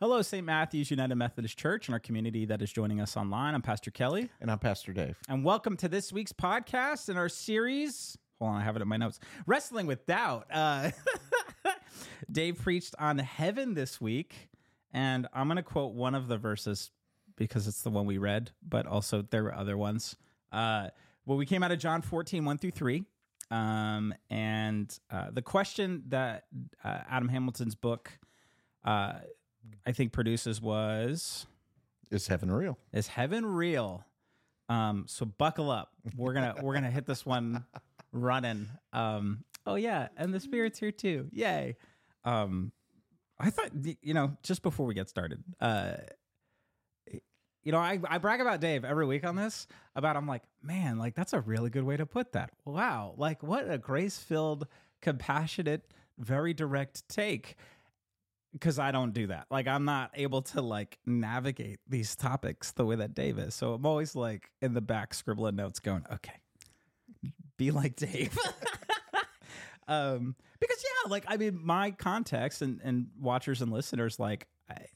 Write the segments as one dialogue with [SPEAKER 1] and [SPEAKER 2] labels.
[SPEAKER 1] Hello, St. Matthew's United Methodist Church and our community that is joining us online. I'm Pastor Kelly.
[SPEAKER 2] And I'm Pastor Dave.
[SPEAKER 1] And welcome to this week's podcast in our series. Hold on, I have it in my notes. Wrestling with Doubt. Uh, Dave preached on heaven this week, and I'm going to quote one of the verses because it's the one we read, but also there were other ones. Uh, well, we came out of John 14, 1 through 3. Um, and uh, the question that uh, Adam Hamilton's book, uh, I think, produces was
[SPEAKER 2] Is heaven real?
[SPEAKER 1] Is heaven real? Um, so buckle up. We're gonna we're gonna hit this one running. Um, oh yeah, and the spirit's here too. Yay! Um, I thought you know just before we get started, uh, you know, I, I brag about Dave every week on this about I'm like, man, like that's a really good way to put that. Wow, like what a grace filled, compassionate, very direct take. Because I don't do that. Like I'm not able to like navigate these topics the way that Dave is. So I'm always like in the back scribbling notes, going, okay, be like Dave. um, because yeah, like I mean, my context and and watchers and listeners, like. I,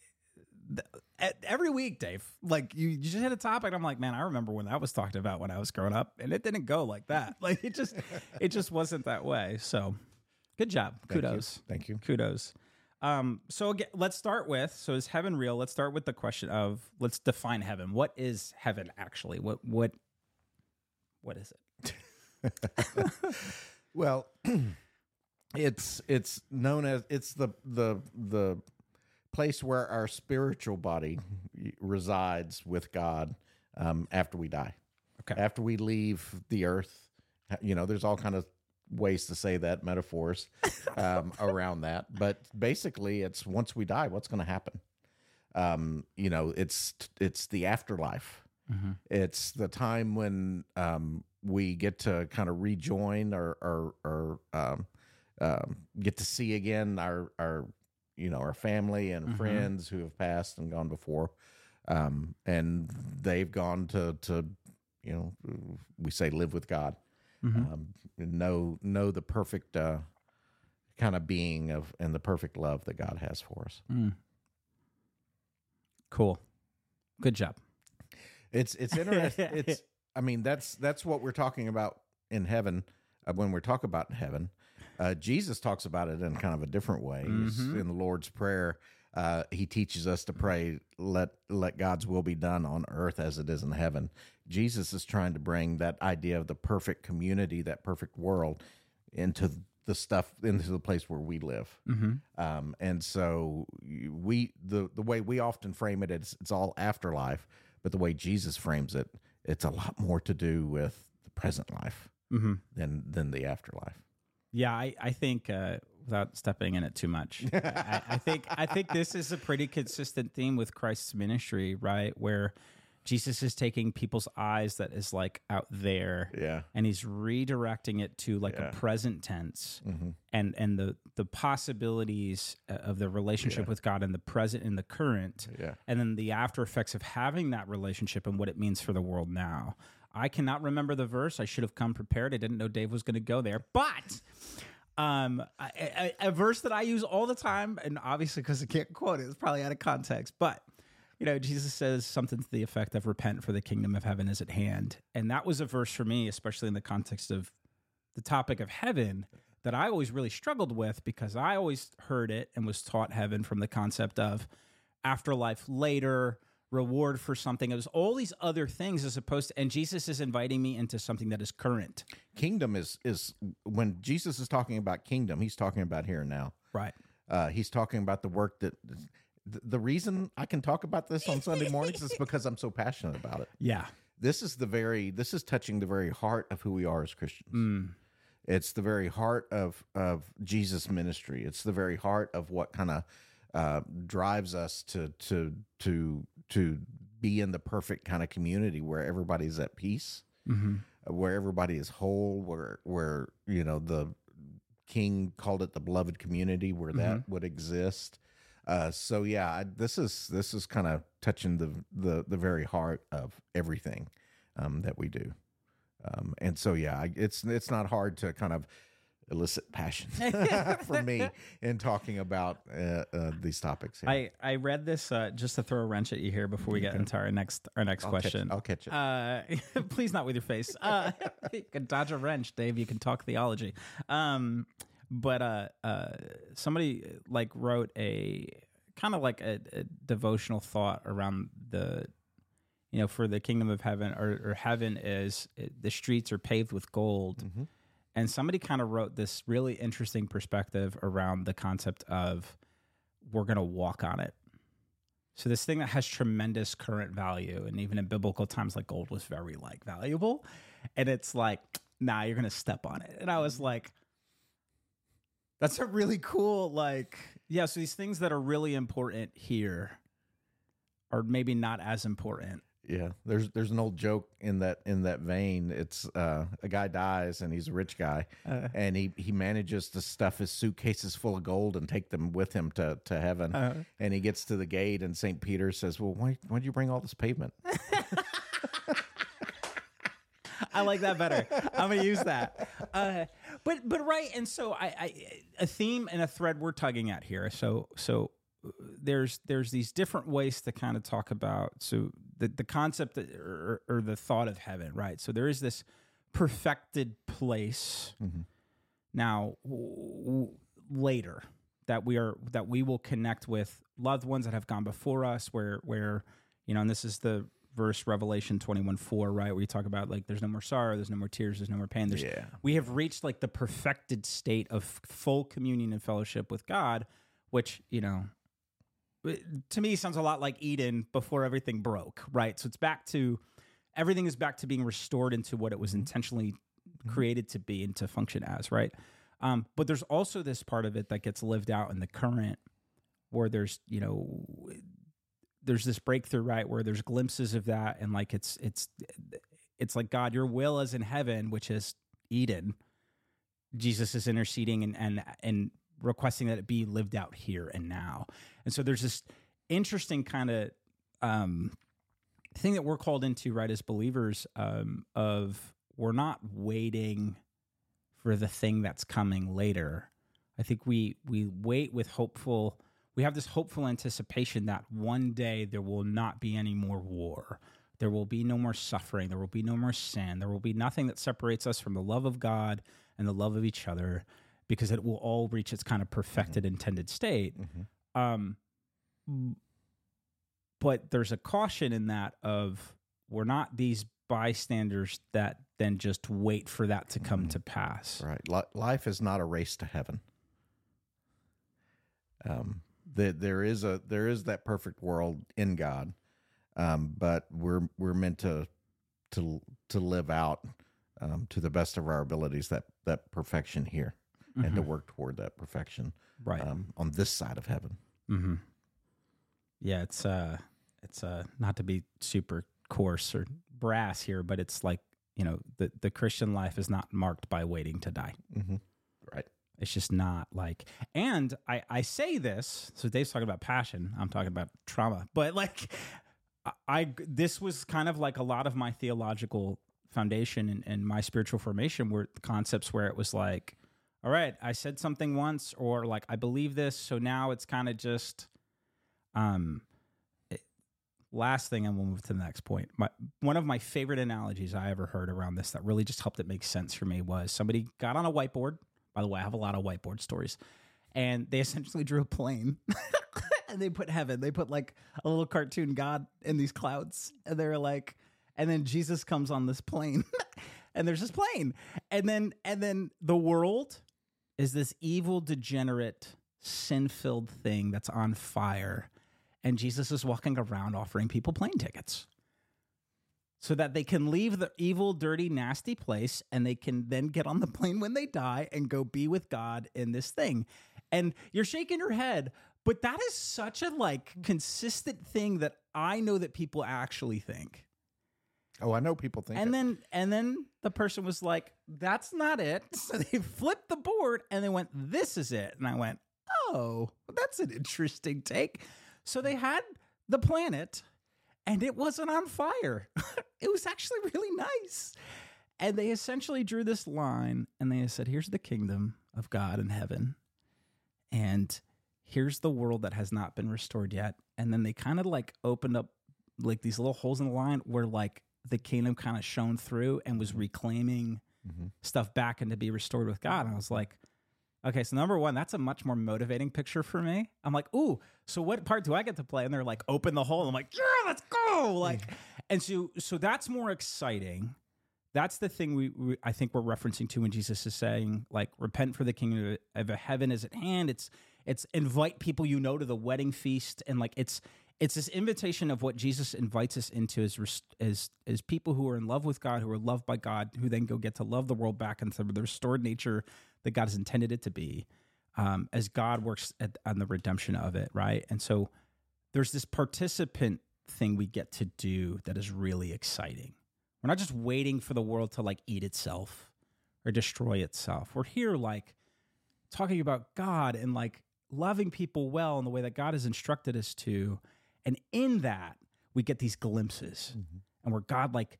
[SPEAKER 1] every week, Dave. Like you, you just hit a topic. I'm like, man, I remember when that was talked about when I was growing up, and it didn't go like that. Like it just, it just wasn't that way. So, good job. Kudos.
[SPEAKER 2] Thank you.
[SPEAKER 1] Kudos. Um, so again, let's start with so is heaven real? Let's start with the question of let's define heaven. What is heaven actually? What what what is
[SPEAKER 2] it? well, it's it's known as it's the the the place where our spiritual body resides with God um, after we die. Okay. After we leave the earth, you know, there's all kind of ways to say that metaphors um, around that, but basically, it's once we die, what's going to happen? Um, you know, it's it's the afterlife. Mm-hmm. It's the time when um, we get to kind of rejoin or or, or um, um, get to see again our our you know our family and mm-hmm. friends who have passed and gone before, um, and they've gone to to you know we say live with God, mm-hmm. um, know know the perfect uh, kind of being of and the perfect love that God has for us. Mm.
[SPEAKER 1] Cool, good job.
[SPEAKER 2] It's it's interesting. it's I mean that's that's what we're talking about in heaven uh, when we're talking about heaven. Uh, Jesus talks about it in kind of a different way. Mm-hmm. In the Lord's Prayer, uh, he teaches us to pray, "Let let God's will be done on earth as it is in heaven." Jesus is trying to bring that idea of the perfect community, that perfect world, into the stuff into the place where we live. Mm-hmm. Um, and so we the the way we often frame it, it's it's all afterlife, but the way Jesus frames it, it's a lot more to do with the present life mm-hmm. than than the afterlife.
[SPEAKER 1] Yeah, I, I think uh, without stepping in it too much, I, I, think I think this is a pretty consistent theme with Christ's ministry, right? Where Jesus is taking people's eyes that is like out there,
[SPEAKER 2] yeah,
[SPEAKER 1] and he's redirecting it to like yeah. a present tense, mm-hmm. and and the the possibilities of the relationship yeah. with God in the present in the current,
[SPEAKER 2] yeah,
[SPEAKER 1] and then the after effects of having that relationship and what it means for the world now. I cannot remember the verse. I should have come prepared. I didn't know Dave was going to go there, but um, a, verse that I use all the time, and obviously because I can't quote it, it's probably out of context. But you know, Jesus says something to the effect of "Repent, for the kingdom of heaven is at hand," and that was a verse for me, especially in the context of the topic of heaven that I always really struggled with because I always heard it and was taught heaven from the concept of afterlife later reward for something. It was all these other things as opposed to, and Jesus is inviting me into something that is current.
[SPEAKER 2] Kingdom is is when Jesus is talking about kingdom, he's talking about here and now.
[SPEAKER 1] Right.
[SPEAKER 2] Uh, he's talking about the work that the reason I can talk about this on Sunday mornings is because I'm so passionate about it.
[SPEAKER 1] Yeah.
[SPEAKER 2] This is the very this is touching the very heart of who we are as Christians. Mm. It's the very heart of of Jesus ministry. It's the very heart of what kind of uh, drives us to to to to be in the perfect kind of community where everybody's at peace, mm-hmm. where everybody is whole, where where you know the King called it the beloved community, where that mm-hmm. would exist. Uh, so yeah, I, this is this is kind of touching the the the very heart of everything um, that we do, um, and so yeah, it's it's not hard to kind of elicit passion for me in talking about uh, uh, these topics. here.
[SPEAKER 1] I, I read this uh, just to throw a wrench at you here before we get into our next our next
[SPEAKER 2] I'll catch-
[SPEAKER 1] question.
[SPEAKER 2] I'll catch it.
[SPEAKER 1] Uh, please not with your face. Uh, you can dodge a wrench, Dave. You can talk theology. Um, but uh, uh, somebody like wrote a kind of like a, a devotional thought around the, you know, for the kingdom of heaven or, or heaven is the streets are paved with gold. And somebody kind of wrote this really interesting perspective around the concept of we're going to walk on it. So this thing that has tremendous current value, and even in biblical times, like gold was very like valuable, and it's like, nah, you're gonna step on it. And I was mm-hmm. like, that's a really cool, like, yeah. So these things that are really important here are maybe not as important.
[SPEAKER 2] Yeah, there's there's an old joke in that in that vein. It's uh, a guy dies and he's a rich guy,
[SPEAKER 1] Uh.
[SPEAKER 2] and he he manages to stuff his suitcases full of gold and take them with him to to heaven.
[SPEAKER 1] Uh-huh.
[SPEAKER 2] And he gets to the gate, and Saint Peter says, "Well, why why'd you bring all this pavement?"
[SPEAKER 1] I like that better. I'm gonna use that. Uh, but but right, and so I, I a theme and a thread we're tugging at here. So so uh, there's there's these different ways to kind of talk about so the the concept that, or, or the thought of heaven, right? So there is this perfected place. Mm-hmm. Now w- w- later that we are that we will connect with loved ones that have gone before us where where you know and this is the verse revelation 21 4 right where you talk about like there's no more sorrow there's no more tears there's no more pain there's
[SPEAKER 2] Yeah.
[SPEAKER 1] we have reached like the perfected state of full communion and fellowship with god which you know to me sounds a lot like eden before everything broke right? So it's back to everything is back to being restored into what it was intentionally created to be and to function as right? Um, but there's also this part of it that gets lived out in the current where there's you know there's this breakthrough right? Where there's glimpses of that and like it's it's it's like god your will is in heaven which is eden. Jesus is interceding and and and requesting that it be lived out here and now and so there's this interesting kind of um thing that we're called into right as believers um of we're not waiting for the thing that's coming later i think we we wait with hopeful we have this hopeful anticipation that one day there will not be any more war. There will be no more suffering. There will be no more sin. There will be nothing that separates us from the love of God and the love of each other because it will all reach its kind of perfected intended state. Um, but there's a caution in that of we're not these bystanders that then just wait for that to come to pass.
[SPEAKER 2] Right. Li- life is not a race to heaven. Um, that there is a there is that perfect world in God, um, but we're we're meant to to to live out um, to the best of our abilities that that perfection here, and to work toward that perfection
[SPEAKER 1] Right.
[SPEAKER 2] um, on this side of heaven.
[SPEAKER 1] Mm-hmm. Yeah, it's uh it's uh not to be super coarse or brass here, but it's like, you know, the the Christian life is not marked by waiting to die.
[SPEAKER 2] Mm-hmm. Right.
[SPEAKER 1] It's just not like and I I say this, so Dave's talking about passion, I'm talking about trauma. But like I, I this was kind of like a lot of my theological foundation and, and my spiritual formation were concepts where it was like, all right, I said something once, or like I believe this, so now it's kind of just um it- last thing and we'll move to the next point. My, one of my favorite analogies i ever heard around this that really just helped it make sense for me was somebody got on a whiteboard. By the way i have a lot of whiteboard stories. And they essentially drew a plane and they put heaven. They put like a little cartoon god in these clouds and they were like and then jesus comes on this plane and there's this plane. And then and then the world is this evil degenerate sin-filled thing that's on fire and jesus is walking around offering people plane tickets so that they can leave the evil dirty nasty place and they can then get on the plane when they die and go be with god in this thing. And you're shaking your head but that is such a like consistent thing that i know that people actually think
[SPEAKER 2] Oh, I know people think.
[SPEAKER 1] and
[SPEAKER 2] it.
[SPEAKER 1] then and then the person was like, "That's not it." So they flipped the board and they went, "This is it." And I went, "Oh, that's an interesting take." So they had the planet and it wasn't on fire. it was actually really nice. And they essentially drew this line and they said, "Here's the kingdom of God in heaven. And here's the world that has not been restored yet. And then they kind of like opened up like these little holes in the line where like the kingdom kind of shone through and was reclaiming
[SPEAKER 2] Mhm.
[SPEAKER 1] stuff back and to be restored with God. And I was like, okay, so number one, that's a much more motivating picture for me. I'm like, ooh, so what part do I get to play? And they're like, open the hole. And I'm like, yeah, let's go. Like, and so so that's more exciting. That's the thing we, we I think we're referencing to when Jesus is saying, like, repent for the kingdom of heaven is at hand. It's it's invite people you know to the wedding feast, and like it's it's this invitation of what Jesus invites us into as as as people who are in love with God, who are loved by God, who then go get to love the world back into the restored nature that God has intended it to be, um, as God works at, on the redemption of it, right? And so there's this participant thing we get to do that is really exciting. We're not just waiting for the world to like eat itself or destroy itself. We're here like talking about God and like loving people well in the way that God has instructed us to. And in that, we get these glimpses and where God like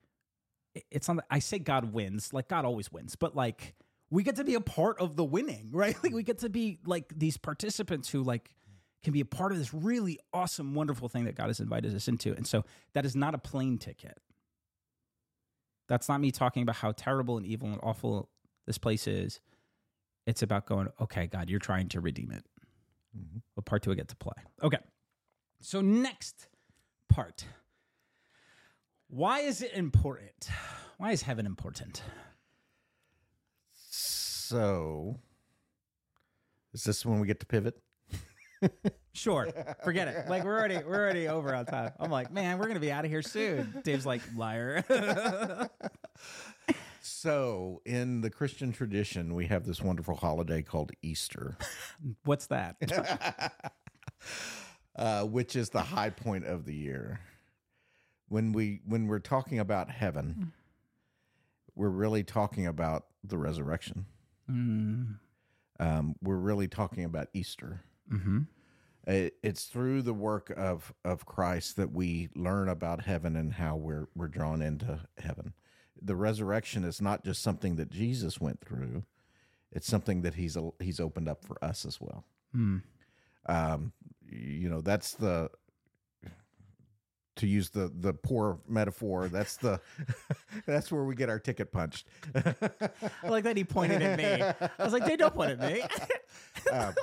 [SPEAKER 1] it's on the, I say God wins, like God always wins, but like we get to be a part of the winning, right? Like we get to be like these participants who like can be a part of this really awesome, wonderful thing that God has invited us into. And so that is not a plane ticket. That's not me talking about how terrible and evil and awful this place is. It's about going, okay, God, you're trying to redeem it.
[SPEAKER 2] Mhm.
[SPEAKER 1] What part do I get to play? Okay. So, next part. Why is it important? Why is heaven important?
[SPEAKER 2] So, is this when we get to pivot?
[SPEAKER 1] Sure. Forget it. Like we're already we're already over on time. I'm like, man, we're gonna be out of here soon. Dave's like, liar.
[SPEAKER 2] So, in the Christian tradition, we have this wonderful holiday called Easter,
[SPEAKER 1] What's that?
[SPEAKER 2] uh, which is the high point of the year. When we when we're talking about heaven, we're really talking about the resurrection.
[SPEAKER 1] Mm,
[SPEAKER 2] Um, we're really talking about Easter.
[SPEAKER 1] mm-hmm.
[SPEAKER 2] It, it's through the work of of Christ that we learn about heaven and how we're we're drawn into heaven. The resurrection is not just something that Jesus went through; it's something that he's he's opened up for us as well.
[SPEAKER 1] Mm.
[SPEAKER 2] Um, you know, that's the to use the the poor metaphor. That's the that's where we get our ticket punched.
[SPEAKER 1] I like that he pointed at me. I was like, they don't point at me.
[SPEAKER 2] Um,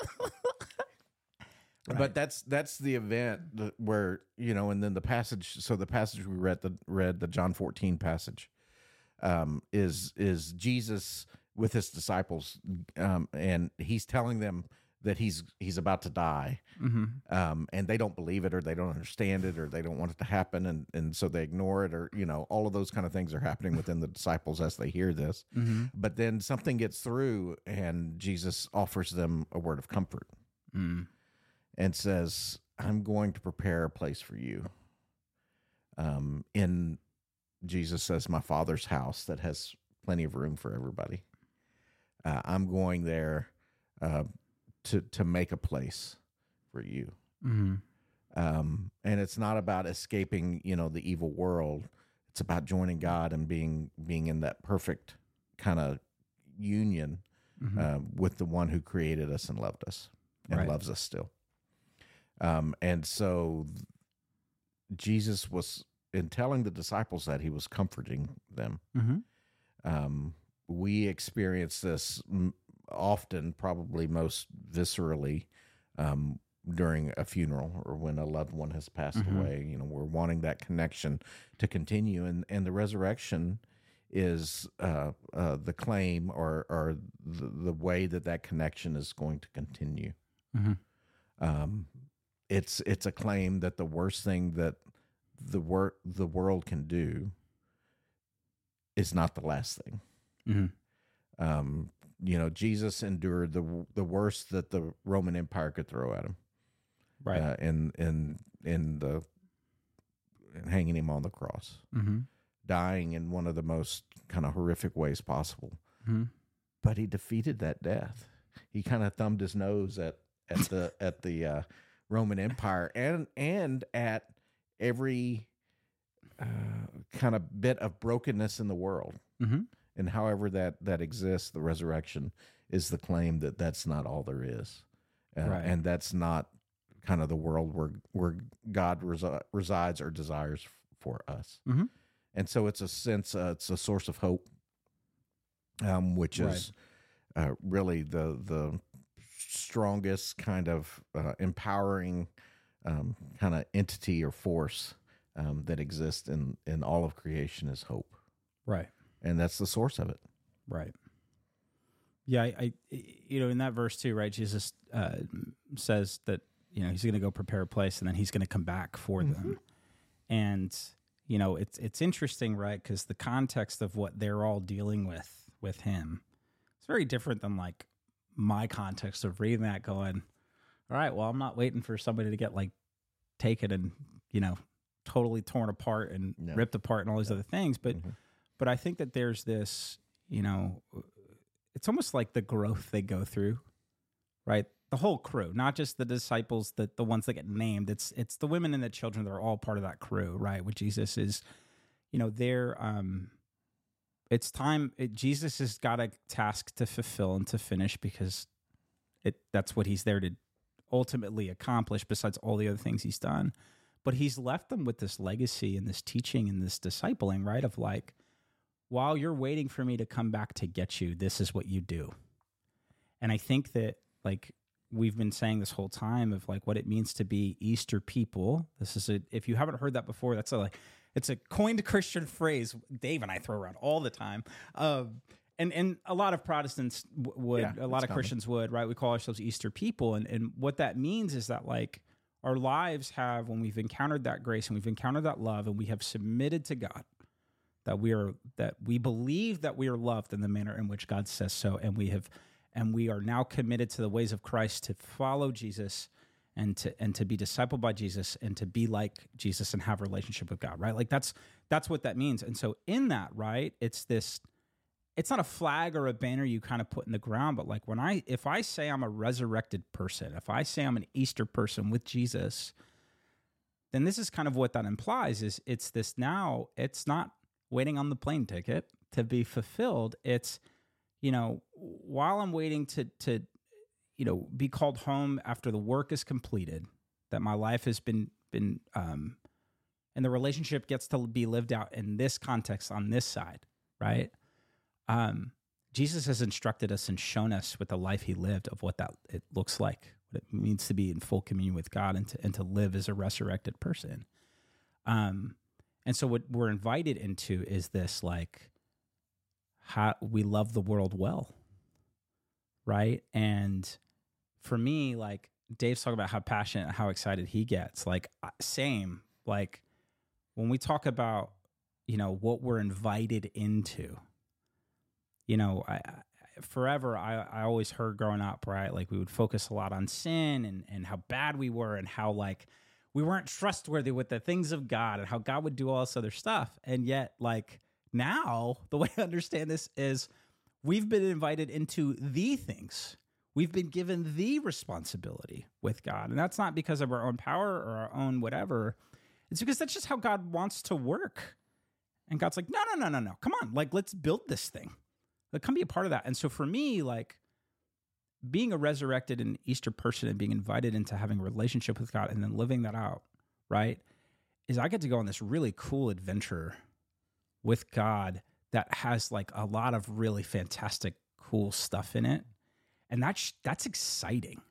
[SPEAKER 1] Right.
[SPEAKER 2] But that's that's the event where you know, and then the passage. So the passage we read the read the John fourteen passage um, is is Jesus with his disciples, um, and he's telling them that he's he's about to die,
[SPEAKER 1] mm-hmm.
[SPEAKER 2] um, and they don't believe it, or they don't understand it, or they don't want it to happen, and and so they ignore it, or you know, all of those kind of things are happening within the disciples as they hear this.
[SPEAKER 1] Mm-hmm.
[SPEAKER 2] But then something gets through, and Jesus offers them a word of comfort
[SPEAKER 1] Mm.
[SPEAKER 2] and says, I'm going to prepare a place for you. Um, in Jesus says, My father's house that has plenty of room for everybody. Uh, I'm going there uh, to to make a place for you.
[SPEAKER 1] Mm-hmm.
[SPEAKER 2] Um, and it's not about escaping, you know, the evil world. It's about joining God and being being in that perfect kind of union
[SPEAKER 1] Mm-hmm.
[SPEAKER 2] uh, with the one who created us and loved us and
[SPEAKER 1] Right.
[SPEAKER 2] loves us still. Um, and so Jesus was, in telling the disciples that, he was comforting them.
[SPEAKER 1] Mm-hmm.
[SPEAKER 2] Um, we experience this often, probably most viscerally, um, during a funeral or when a loved one has passed
[SPEAKER 1] Mhm.
[SPEAKER 2] away. You know, we're wanting that connection to continue, and and the resurrection is uh, uh, the claim or or the, the way that that connection is going to continue.
[SPEAKER 1] Mhm.
[SPEAKER 2] Um, it's it's a claim that the worst thing that the wor- the world can do is not the last thing.
[SPEAKER 1] Mm-hmm.
[SPEAKER 2] Um, you know, Jesus endured the the worst that the Roman Empire could throw at him,
[SPEAKER 1] Right.
[SPEAKER 2] uh, in in in the in hanging him on the cross,
[SPEAKER 1] mm-hmm.
[SPEAKER 2] dying in one of the most kind of horrific ways possible.
[SPEAKER 1] Mm-hmm.
[SPEAKER 2] But he defeated that death. He kind of thumbed his nose at at the at the uh, Roman Empire and and at every uh, kind of bit of brokenness in the world
[SPEAKER 1] Mm-hmm.
[SPEAKER 2] And however that that exists the resurrection is the claim that that's not all there is, uh,
[SPEAKER 1] Right.
[SPEAKER 2] and that's not kind of the world where where God resi- resides or desires f- for us.
[SPEAKER 1] Mhm.
[SPEAKER 2] And so it's a sense, uh, it's a source of hope, um, which
[SPEAKER 1] Right.
[SPEAKER 2] is uh, really the the strongest kind of uh, empowering um, kind of entity or force um, that exists in in all of creation is hope,
[SPEAKER 1] Right.
[SPEAKER 2] And that's the source of it.
[SPEAKER 1] Right. Yeah, I, I you know, in that verse too, right? Jesus uh, says that you know he's going to go prepare a place, and then he's going to come back for them. And you know, it's it's interesting, right? Because the context of what they're all dealing with with him, it's very different than like my context of reading that, going, "All right, well, I'm not waiting for somebody to get like taken and you know totally torn apart and
[SPEAKER 2] No.
[SPEAKER 1] ripped apart and all these other things," but
[SPEAKER 2] Mhm.
[SPEAKER 1] But I think that there's this, you know, it's almost like the growth they go through, right? The whole crew, not just the disciples, that the ones that get named. It's it's the women and the children that are all part of that crew, right? With Jesus is, you know, they're um, it's time. It, Jesus has got a task to fulfill and to finish because it that's what he's there to ultimately accomplish. Besides all the other things he's done, but he's left them with this legacy and this teaching and this discipling, right? Of like, while you're waiting for me to come back to get you, this is what you do. And I think that like we've been saying this whole time of like what it means to be Easter people. This is a if you haven't heard that before, that's a like it's a coined Christian phrase Dave and I throw around all the time. Um and, and a lot of Protestants w- would,
[SPEAKER 2] Yeah,
[SPEAKER 1] a lot of
[SPEAKER 2] common.
[SPEAKER 1] Christians would, right? We call ourselves Easter people. And, and what that means is that, like, our lives have, when we've encountered that grace and we've encountered that love and we have submitted to God, that we are that we believe that we are loved in the manner in which God says so, and we have and we are now committed to the ways of Christ to follow Jesus and to and to be discipled by Jesus and to be like Jesus and have a relationship with God, right? Like that's that's what that means. And so in that, right, it's this it's not a flag or a banner you kind of put in the ground, but like when I if I say I'm a resurrected person, if I say I'm an Easter person with Jesus, then this is kind of what that implies is it's this now it's not waiting on the plane ticket to be fulfilled it's you know while i'm waiting to to you know be called home after the work is completed that my life has been been um and the relationship gets to be lived out in this context on this side right? Um jesus has instructed us and shown us with the life he lived of what that it looks like what it means to be in full communion with god and to and to live as a resurrected person. Um and so what we're invited into is this like how we love the world well. Right? And for me, like Dave's talking about how passionate, how excited he gets. Like same, like when we talk about, you know, what we're invited into, you know, I, I forever I, I always heard growing up, right? Like we would focus a lot on sin and, and how bad we were and how like we weren't trustworthy with the things of God and how God would do all this other stuff. And yet, like now, the way I understand this is we've been invited into the things. We've been given the responsibility with God. And that's not because of our own power or our own whatever. It's because that's just how God wants to work. And God's like, no, no, no, no, no. Come on. Like, let's build this thing. Like, come be a part of that. And so for me, like, being a resurrected and Easter person and being invited into having a relationship with God and then living that out, right? Is I get to go on this really cool adventure with God that has like a lot of really fantastic, cool stuff in it. And that's that's exciting.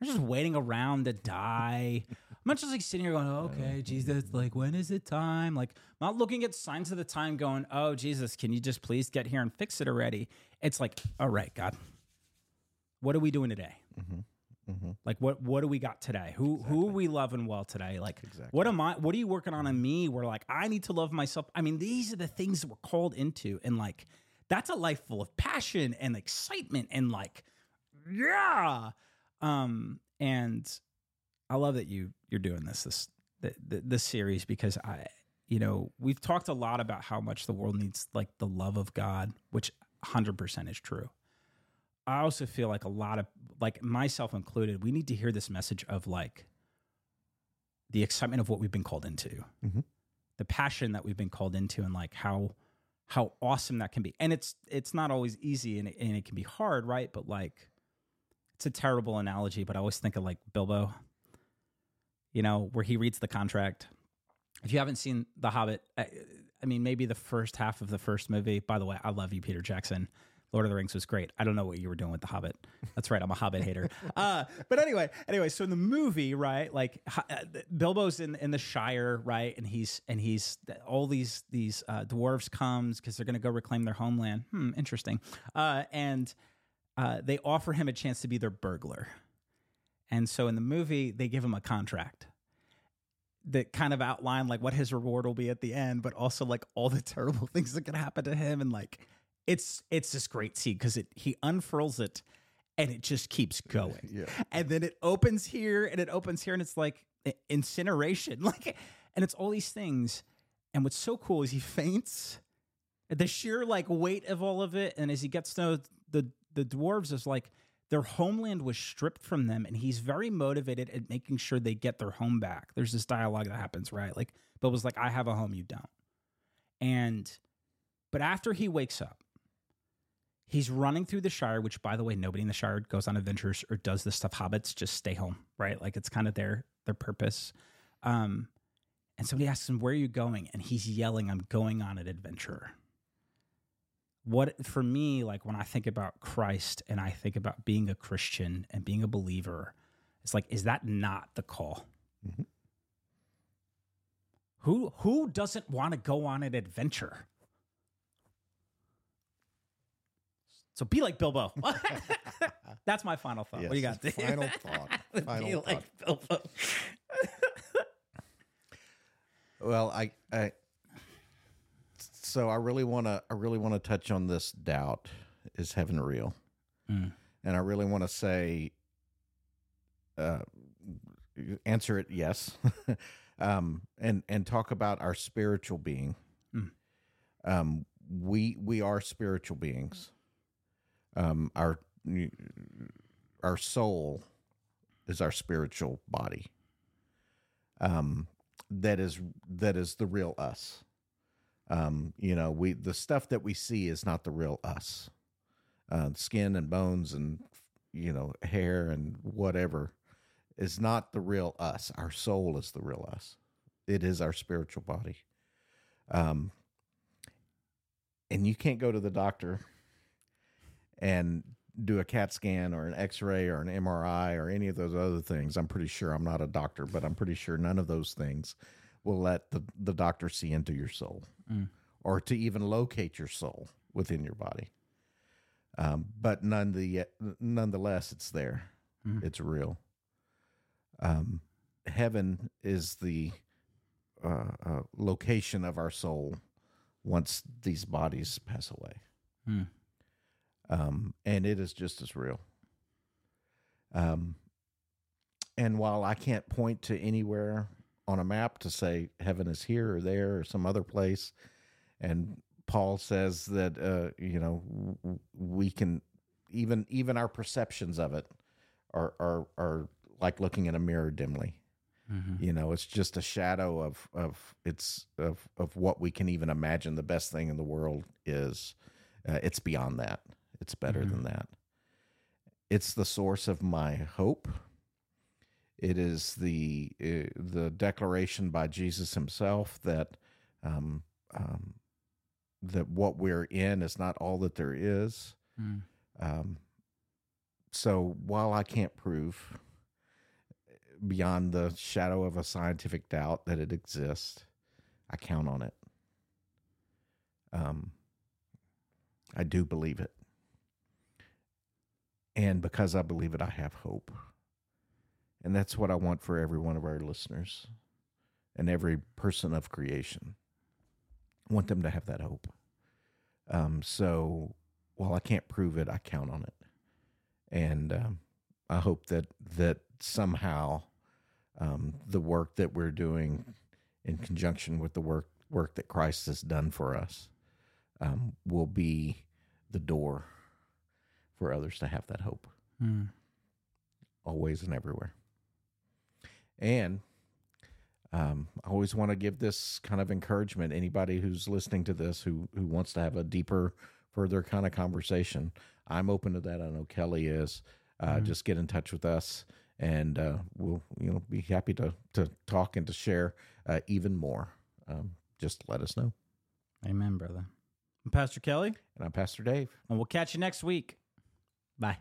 [SPEAKER 1] I'm just waiting around to die. I'm not just like sitting here going, oh, okay, uh, Jesus, mm-hmm. like, when is it time? Like, I'm not looking at signs of the time going, oh, Jesus, can you just please get here and fix it already? It's like, all right, God, what are we doing today?
[SPEAKER 2] Mm-hmm.
[SPEAKER 1] Like what what do we got today? Who who are we loving well today? Like
[SPEAKER 2] Exactly.
[SPEAKER 1] what am I what are you working on in me where like I need to love myself? I mean, these are the things that we're called into and like that's a life full of passion and excitement and like yeah. Um and I love that you you're doing this this th- th- this series because I you know, we've talked a lot about how much the world needs like the love of God, which 100% is true. I also feel like a lot of like myself included, we need to hear this message of like the excitement of what we've been called into,
[SPEAKER 2] Mhm.
[SPEAKER 1] the passion that we've been called into, and like how how awesome that can be. And it's it's not always easy and it, and it can be hard, right? But like it's a terrible analogy, but I always think of like Bilbo, you know, where he reads the contract. If you haven't seen The Hobbit, I, I mean, maybe the first half of the first movie. By the way, I love you, Peter Jackson. Lord of the Rings was great. I don't know what you were doing with The Hobbit. That's right, I'm a Hobbit hater. Uh, but anyway, anyway, so in the movie, right, like uh, Bilbo's in in the Shire, right, and he's and he's all these these uh, dwarves comes because they're going to go reclaim their homeland. Hmm, interesting. Uh, and uh, they offer him a chance to be their burglar. And so in the movie, they give him a contract that kind of outline like what his reward will be at the end, but also like all the terrible things that can happen to him. And like it's it's this great scene because it he unfurls it and it just keeps going.
[SPEAKER 2] Yeah.
[SPEAKER 1] And then it opens here and it opens here and it's like incineration. Like and it's all these things. And what's so cool is he faints. The sheer like weight of all of it, and as he gets to know the the dwarves is like their homeland was stripped from them and he's very motivated at making sure they get their home back there's this dialogue that happens right like Bilbo's like i have a home you don't and but after he wakes up he's running through the shire which by the way nobody in the shire goes on adventures or does this stuff. Hobbits just stay home right? Like it's kind of their their purpose. Um and somebody asks him where are you going? And he's yelling i'm going on an adventure. What for me like when i think about christ and i think about being a christian and being a believer it's like is that not the call?
[SPEAKER 2] Mm-hmm.
[SPEAKER 1] who who doesn't want to go on an adventure so be like bilbo that's my final thought
[SPEAKER 2] yes,
[SPEAKER 1] what do you got
[SPEAKER 2] final thought final
[SPEAKER 1] be
[SPEAKER 2] thought.
[SPEAKER 1] like bilbo
[SPEAKER 2] well i i so I really want to I really want to touch on this doubt is heaven real?
[SPEAKER 1] Mm.
[SPEAKER 2] And I really want to say uh answer it yes. um and and talk about our spiritual being.
[SPEAKER 1] Mm.
[SPEAKER 2] Um we we are spiritual beings. Um our our soul is our spiritual body. Um that is that is the real us um, you know, we the stuff that we see is not the real us. Uh, skin and bones and you know hair and whatever is not the real us. Our soul is the real us. It is our spiritual body. Um, and you can't go to the doctor and do a CAT scan or an X ray or an MRI or any of those other things. I'm pretty sure I'm not a doctor, but I'm pretty sure none of those things will let the, the doctor see into your soul
[SPEAKER 1] Mm.
[SPEAKER 2] or to even locate your soul within your body. Um, but none the, nonetheless, it's there.
[SPEAKER 1] Mm.
[SPEAKER 2] It's real. Um, heaven is the uh, uh, location of our soul once these bodies pass away.
[SPEAKER 1] Mm.
[SPEAKER 2] Um, and it is just as real. Um, and while I can't point to anywhere on a map to say heaven is here or there or some other place. And Paul says that uh, you know we can even even our perceptions of it are are are like looking in a mirror dimly.
[SPEAKER 1] Mm-hmm.
[SPEAKER 2] You know, it's just a shadow of of it's of of what we can even imagine. The best thing in the world is. Uh, it's beyond that. It's better
[SPEAKER 1] Mhm.
[SPEAKER 2] than that. It's the source of my hope. It is the uh, the declaration by Jesus Himself that um, um, that what we're in is not all that there is.
[SPEAKER 1] Mm.
[SPEAKER 2] Um, so while I can't prove beyond the shadow of a scientific doubt that it exists, I count on it. Um, I do believe it. And because I believe it, I have hope. And that's what I want for every one of our listeners and every person of creation. I want them to have that hope. Um, so while I can't prove it, I count on it. And um, I hope that that somehow um, the work that we're doing in conjunction with the work work that Christ has done for us um, will be the door for others to have that hope
[SPEAKER 1] Mm.
[SPEAKER 2] always and everywhere. And um, I always want to give this kind of encouragement. Anybody who's listening to this who who wants to have a deeper, further kind of conversation, I'm open to that. I know Kelly is. Uh, Just get in touch with us, and uh, we'll you know be happy to to talk and to share uh, even more. Um, just let us know.
[SPEAKER 1] Amen, brother. I'm Pastor Kelly,
[SPEAKER 2] And I'm Pastor Dave.
[SPEAKER 1] and we'll catch you next week. Bye.